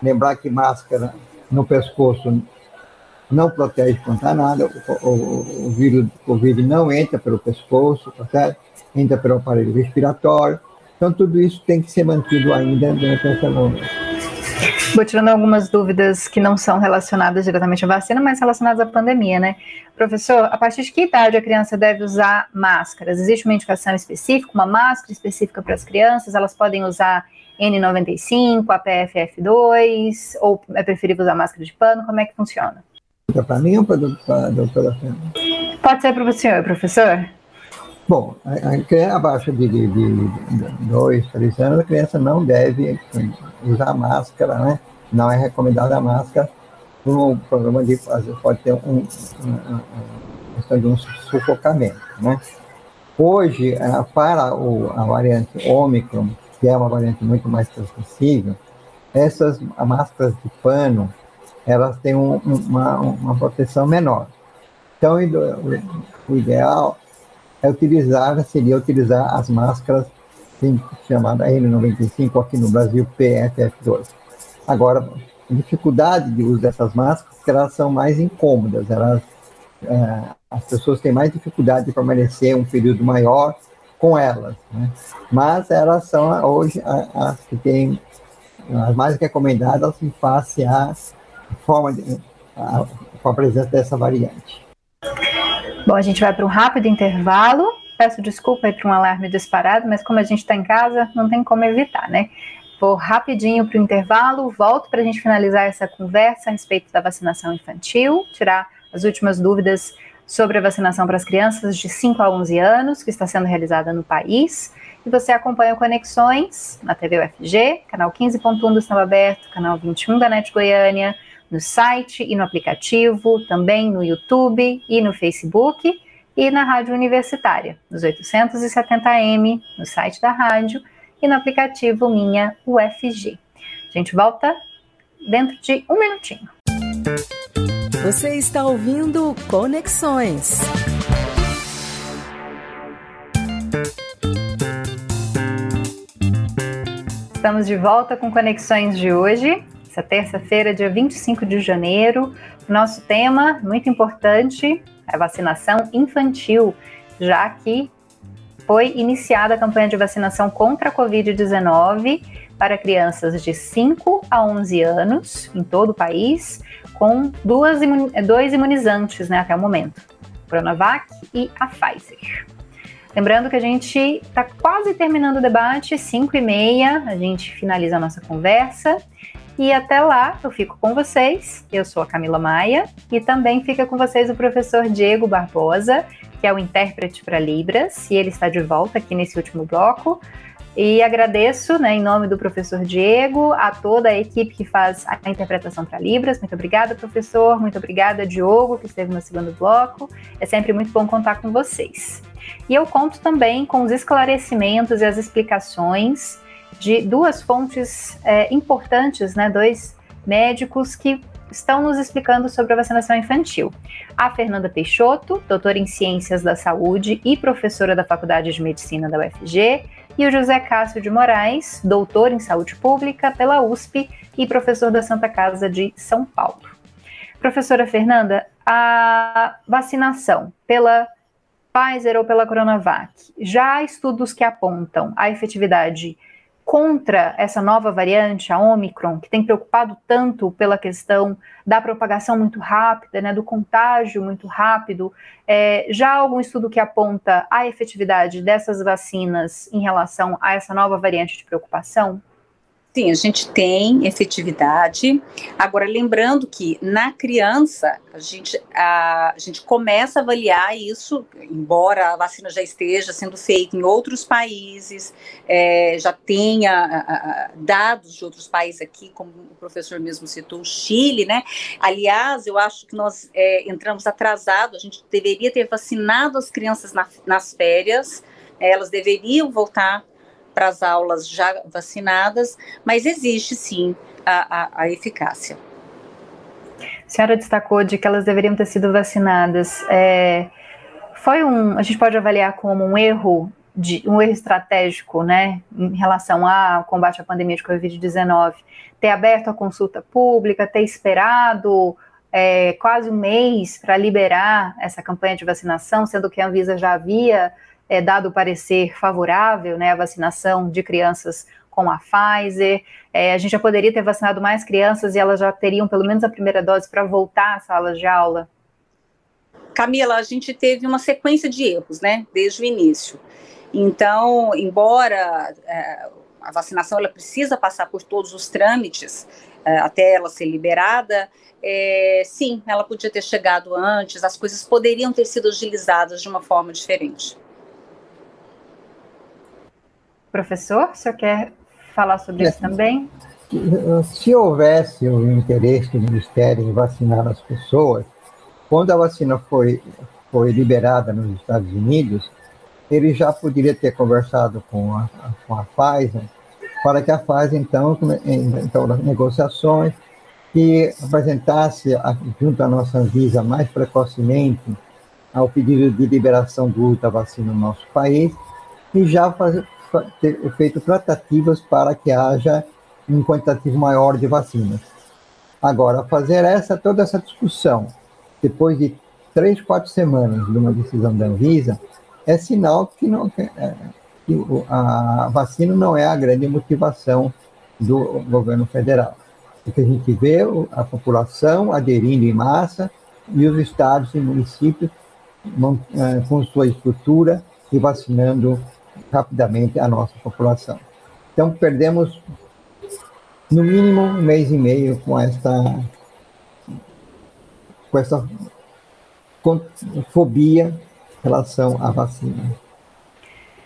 lembrar que máscara no pescoço não protege contra nada, o, o, o vírus do Covid não entra pelo pescoço, tá certo? entra pelo aparelho respiratório, então tudo isso tem que ser mantido ainda dentro dessa momento. Vou tirando algumas dúvidas que não são relacionadas diretamente à vacina, mas relacionadas à pandemia, né? Professor, a partir de que idade a criança deve usar máscaras? Existe uma indicação específica, uma máscara específica para as crianças? Elas podem usar N95, a PFF2, ou é preferível usar máscara de pano? Como é que funciona? Para mim ou para a doutora Pode ser para o senhor, professor. Bom, a, a abaixo de, de, de, dois, três anos, a criança não deve usar máscara, né? Não é recomendada a máscara por um problema de pode ter um, questão de um sufocamento, né? Hoje, para o, a variante Ômicron, que é uma variante muito mais transmissível, essas máscaras de pano, elas têm um, uma, uma proteção menor. Então, o ideal é utilizar, seria utilizar as máscaras chamada N95 aqui no Brasil, PFF2. Agora, a dificuldade de uso dessas máscaras é que elas são mais incômodas, elas, é, as pessoas têm mais dificuldade de permanecer um período maior com elas, né? mas elas são hoje as que têm as mais recomendadas em face à forma de, a, com a presença dessa variante. Bom, a gente vai para um rápido intervalo. Peço desculpa aí para um alarme disparado, mas como a gente está em casa, não tem como evitar, né? Vou rapidinho para o intervalo, volto para a gente finalizar essa conversa a respeito da vacinação infantil, tirar as últimas dúvidas sobre a vacinação para as crianças de 5 a 11 anos, que está sendo realizada no país. E você acompanha Conexões na TV UFG, canal 15.1 do Estado Aberto, canal 21 da NET Goiânia, no site e no aplicativo, também no YouTube e no Facebook e na Rádio Universitária, nos 870M, no site da rádio e no aplicativo Minha UFG. A gente volta dentro de um minutinho. Você está ouvindo Conexões. Estamos de volta com Conexões de hoje, essa terça-feira, dia 25 de janeiro. Nosso tema, muito importante, é vacinação infantil, já que foi iniciada a campanha de vacinação contra a Covid-19 para crianças de 5 a 11 anos em todo o país, com duas, dois imunizantes né, até o momento, a Coronavac e a Pfizer. Lembrando que a gente está quase terminando o debate, 5 e meia, a gente finaliza a nossa conversa. E até lá eu fico com vocês. Eu sou a Camila Maia e também fica com vocês o professor Diego Barbosa, que é o intérprete para Libras, e ele está de volta aqui nesse último bloco. E agradeço, né, em nome do professor Diego, a toda a equipe que faz a interpretação para Libras. Muito obrigada, professor. Muito obrigada, Diogo, que esteve no segundo bloco. É sempre muito bom contar com vocês. E eu conto também com os esclarecimentos e as explicações de duas fontes é, importantes, né, dois médicos que estão nos explicando sobre a vacinação infantil. A Fernanda Peixoto, doutora em Ciências da Saúde e professora da Faculdade de Medicina da UFG, e o José Cássio de Moraes, doutor em saúde pública pela USP e professor da Santa Casa de São Paulo. Professora Fernanda, a vacinação pela Pfizer ou pela Coronavac, já há estudos que apontam a efetividade contra essa nova variante, a Omicron, que tem preocupado tanto pela questão da propagação muito rápida, né, do contágio muito rápido, é, já há algum estudo que aponta a efetividade dessas vacinas em relação a essa nova variante de preocupação? Sim, a gente tem efetividade. Agora, lembrando que na criança, a gente, a, a, gente começa a avaliar isso, embora a vacina já esteja sendo feita em outros países, é, já tenha a, a, dados de outros países aqui, como o professor mesmo citou, o Chile, né? Aliás, eu acho que nós é, entramos atrasado, a gente deveria ter vacinado as crianças na, nas férias, elas deveriam voltar para as aulas já vacinadas, mas existe sim a, a, a eficácia. A senhora destacou de que elas deveriam ter sido vacinadas. É, foi um, a gente pode avaliar como um erro de um erro estratégico, né, em relação ao combate à pandemia de Covid-19, ter aberto a consulta pública, ter esperado é, quase um mês para liberar essa campanha de vacinação, sendo que a Anvisa já havia é, dado o parecer favorável né, à vacinação de crianças com a Pfizer. É, a gente já poderia ter vacinado mais crianças e elas já teriam pelo menos a primeira dose para voltar às salas de aula? Camila, a gente teve uma sequência de erros, né, desde o início. Então, embora é, a vacinação ela precisa passar por todos os trâmites é, até ela ser liberada, é, sim, ela podia ter chegado antes, as coisas poderiam ter sido agilizadas de uma forma diferente. Professor, o senhor quer falar sobre é, isso também? Se houvesse o interesse do Ministério em vacinar as pessoas, quando a vacina foi, foi liberada nos Estados Unidos, ele já poderia ter conversado com a, com a Pfizer, para que a Pfizer, então, então nas negociações, que apresentasse, junto à nossa Anvisa, mais precocemente, ao pedido de liberação do uso da vacina no nosso país, e já fazer, ter feito tratativas para que haja um quantitativo maior de vacinas. Agora, fazer essa toda essa discussão depois de três, quatro semanas de uma decisão da Anvisa é sinal que, não, que, é, a vacina não é a grande motivação do governo federal. Porque a gente vê a população aderindo em massa e os estados e municípios é, com sua estrutura e vacinando rapidamente a nossa população. Então, perdemos no mínimo um mês e meio com esta, com essa fobia em relação à vacina.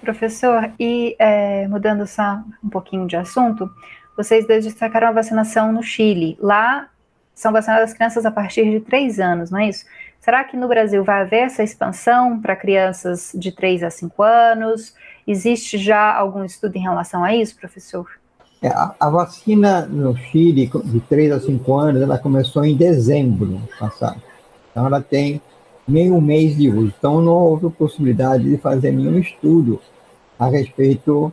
Professor, e é, mudando só um pouquinho de assunto, vocês destacaram a vacinação no Chile. Lá são vacinadas crianças a partir de três anos, não é isso? Será que no Brasil vai haver essa expansão para crianças de 3 a 5 anos? Existe já algum estudo em relação a isso, professor? É, a, a, vacina no Chile, de 3 a 5 anos, ela começou em dezembro passado. Então, ela tem meio mês de uso. Então, não houve possibilidade de fazer nenhum estudo a respeito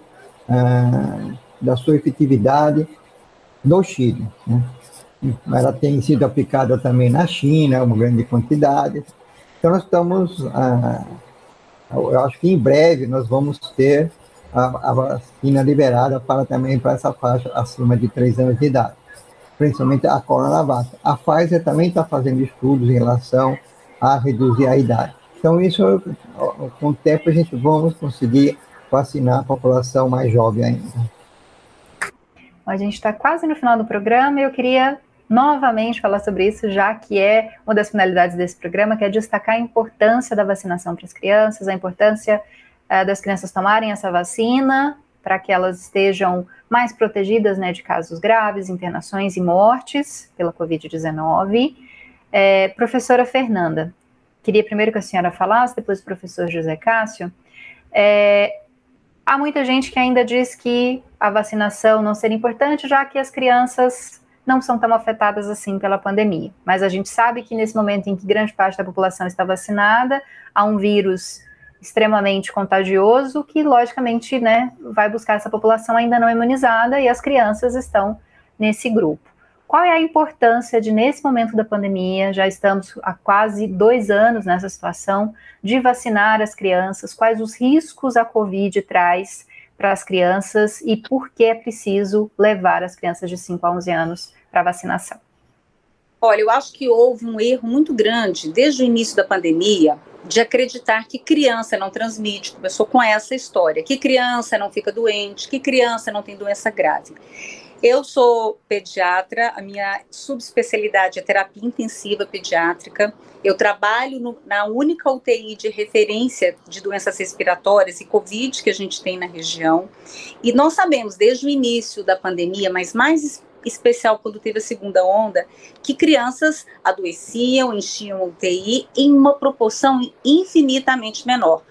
ah, da sua efetividade no Chile. Né? Ela tem sido aplicada também na China, uma grande quantidade. Então, nós estamos, ah, eu acho que em breve nós vamos ter a, a vacina liberada para também para essa faixa acima de 3 anos de idade, principalmente a Coronavac. A Pfizer também está fazendo estudos em relação a reduzir a idade. Então, isso, com o tempo, a gente vamos conseguir vacinar a população mais jovem ainda. A gente está quase no final do programa e eu queria novamente falar sobre isso, já que é uma das finalidades desse programa, que é destacar a importância da vacinação para as crianças, a importância uh, das crianças tomarem essa vacina para que elas estejam mais protegidas né, de casos graves, internações e mortes pela Covid-19. É, professora Fernanda, queria primeiro que a senhora falasse, depois o professor José Cássio. É, há muita gente que ainda diz que a vacinação não seria importante, já que as crianças não são tão afetadas assim pela pandemia. Mas a gente sabe que nesse momento em que grande parte da população está vacinada, há um vírus extremamente contagioso que, logicamente, né, vai buscar essa população ainda não imunizada e as crianças estão nesse grupo. Qual é a importância de, nesse momento da pandemia, já estamos há quase dois anos nessa situação, de vacinar as crianças? Quais os riscos a Covid traz para as crianças e por que é preciso levar as crianças de 5 a 11 anos para vacinação? Olha, eu acho que houve um erro muito grande desde o início da pandemia de acreditar que criança não transmite. Começou com essa história: que criança não fica doente, que criança não tem doença grave. Eu sou pediatra, a minha subespecialidade é terapia intensiva pediátrica. Eu trabalho no, na única UTI de referência de doenças respiratórias e Covid que a gente tem na região. E nós sabemos, desde o início da pandemia, mas mais especial quando teve a segunda onda, que crianças adoeciam, enchiam UTI em uma proporção infinitamente menor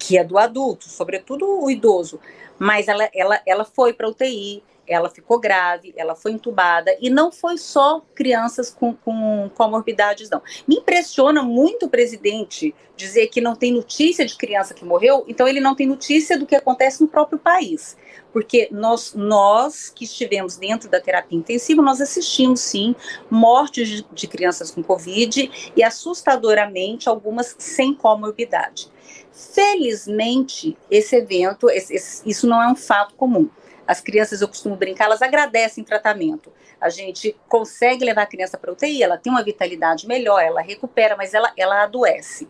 que a do adulto, sobretudo o idoso. Mas ela, ela, ela foi para UTI, ela ficou grave, ela foi entubada, e não foi só crianças com, com comorbidades, não. Me impressiona muito o presidente dizer que não tem notícia de criança que morreu, então ele não tem notícia do que acontece no próprio país. Porque nós, nós que estivemos dentro da terapia intensiva, nós assistimos, sim, mortes de, de crianças com Covid e, assustadoramente, algumas sem comorbidade. Felizmente, esse evento, esse, esse, isso não é um fato comum. As crianças, eu costumo brincar, elas agradecem tratamento. A gente consegue levar a criança para UTI, ela tem uma vitalidade melhor, ela recupera, mas ela, ela adoece.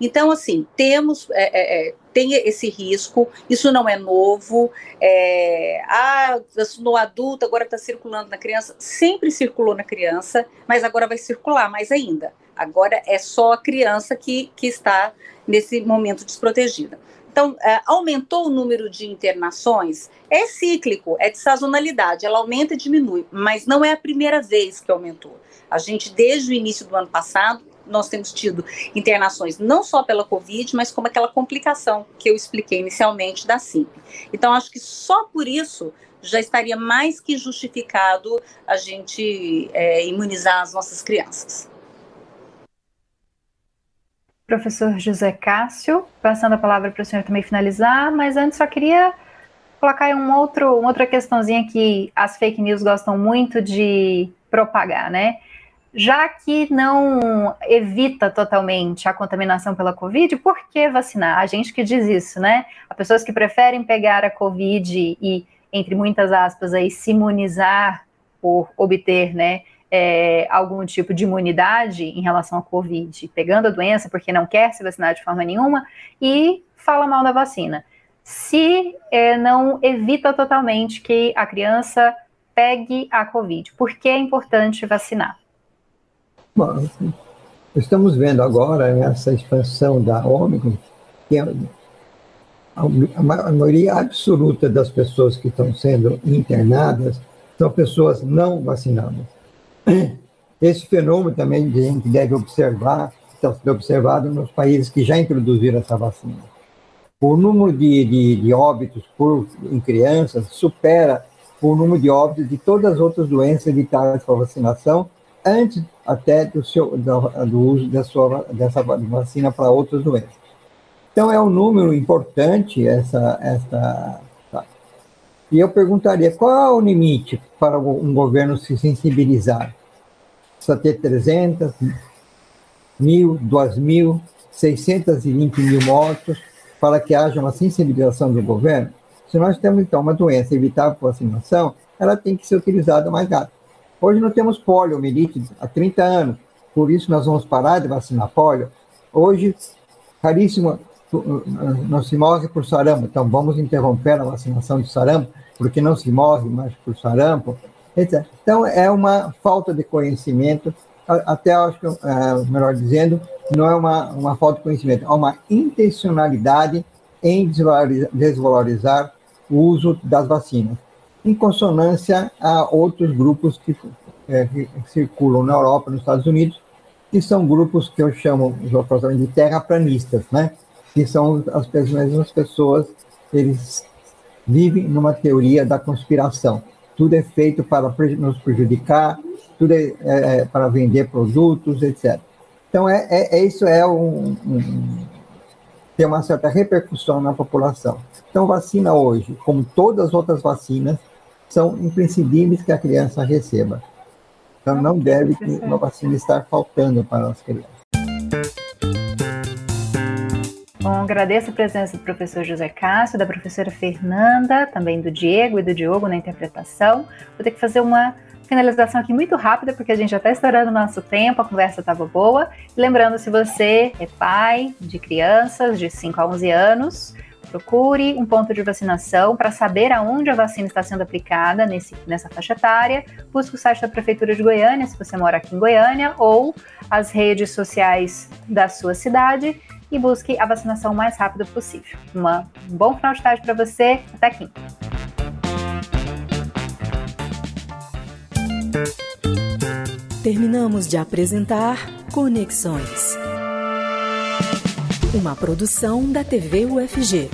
Então, assim, temos, é, é, é tem esse risco, isso não é novo. É, ah, no adulto, agora está circulando na criança, sempre circulou na criança, mas agora vai circular mais ainda. Agora é só a criança que, que está nesse momento desprotegida. Então, é, aumentou o número de internações? É cíclico, é de sazonalidade, ela aumenta e diminui, mas não é a primeira vez que aumentou. A gente, desde o início do ano passado, nós temos tido internações não só pela Covid, mas como aquela complicação que eu expliquei inicialmente da SIMP. Então, acho que só por isso já estaria mais que justificado a gente é, imunizar as nossas crianças. Professor José Cássio, passando a palavra para o senhor também finalizar, mas antes só queria colocar um outro, uma outra questãozinha que as fake news gostam muito de propagar, né? Já que não evita totalmente a contaminação pela Covid, por que vacinar? A gente que diz isso, né? Há pessoas que preferem pegar a Covid e, entre muitas aspas, aí, se imunizar por obter, né, é, algum tipo de imunidade em relação à Covid, pegando a doença porque não quer se vacinar de forma nenhuma e fala mal da vacina. Se é, não evita totalmente que a criança pegue a Covid, por que é importante vacinar? Bom, estamos vendo agora essa expansão da Ômicron, que é a maioria absoluta das pessoas que estão sendo internadas são pessoas não vacinadas. Esse fenômeno também a gente deve observar, está sendo observado nos países que já introduziram essa vacina. O número de, de, de óbitos por, em crianças supera o número de óbitos de todas as outras doenças evitadas com a vacinação, antes até do, seu, do, do uso da sua, dessa vacina para outras doenças. Então, é um número importante essa, essa, E eu perguntaria qual é o limite para um governo se sensibilizar? Precisa ter 300, mil, 2 mil, 620 mil mortos para que haja uma sensibilização do governo? Se nós temos, então, uma doença evitável por vacinação, ela tem que ser utilizada mais rápido. Hoje não temos poliomielite há 30 anos, por isso nós vamos parar de vacinar polio. Hoje, caríssimo, não se morre por sarampo, então vamos interromper a vacinação de sarampo, porque não se morre mais por sarampo, etc. Então, é uma falta de conhecimento, até acho que, é, melhor dizendo, não é uma, uma falta de conhecimento, é uma intencionalidade em desvalorizar o uso das vacinas, em consonância a outros grupos que, é, que circulam na Europa, nos Estados Unidos, que são grupos que eu chamo de terraplanistas, né? Que são as mesmas pessoas, eles vivem numa teoria da conspiração. Tudo é feito para nos prejudicar, tudo é, é, é para vender produtos, etc. Então, é, é, é isso é um, um, tem uma certa repercussão na população. Então, vacina hoje, como todas as outras vacinas, são imprescindíveis que a criança receba. Então, não deve uma vacina estar faltando para as crianças. Bom, agradeço a presença do professor José Cássio, da professora Fernanda, também do Diego e do Diogo na interpretação. Vou ter que fazer uma finalização aqui muito rápida, porque a gente já está estourando o nosso tempo, a conversa estava boa. lembrando, se você é pai de crianças de 5 a 11 anos, procure um ponto de vacinação para saber aonde a vacina está sendo aplicada nesse, nessa faixa etária. Busque o site da Prefeitura de Goiânia, se você mora aqui em Goiânia, ou as redes sociais da sua cidade e busque a vacinação o mais rápido possível. Uma, um bom final de tarde para você. Até quinta. Terminamos de apresentar Conexões. Uma produção da TV UFG.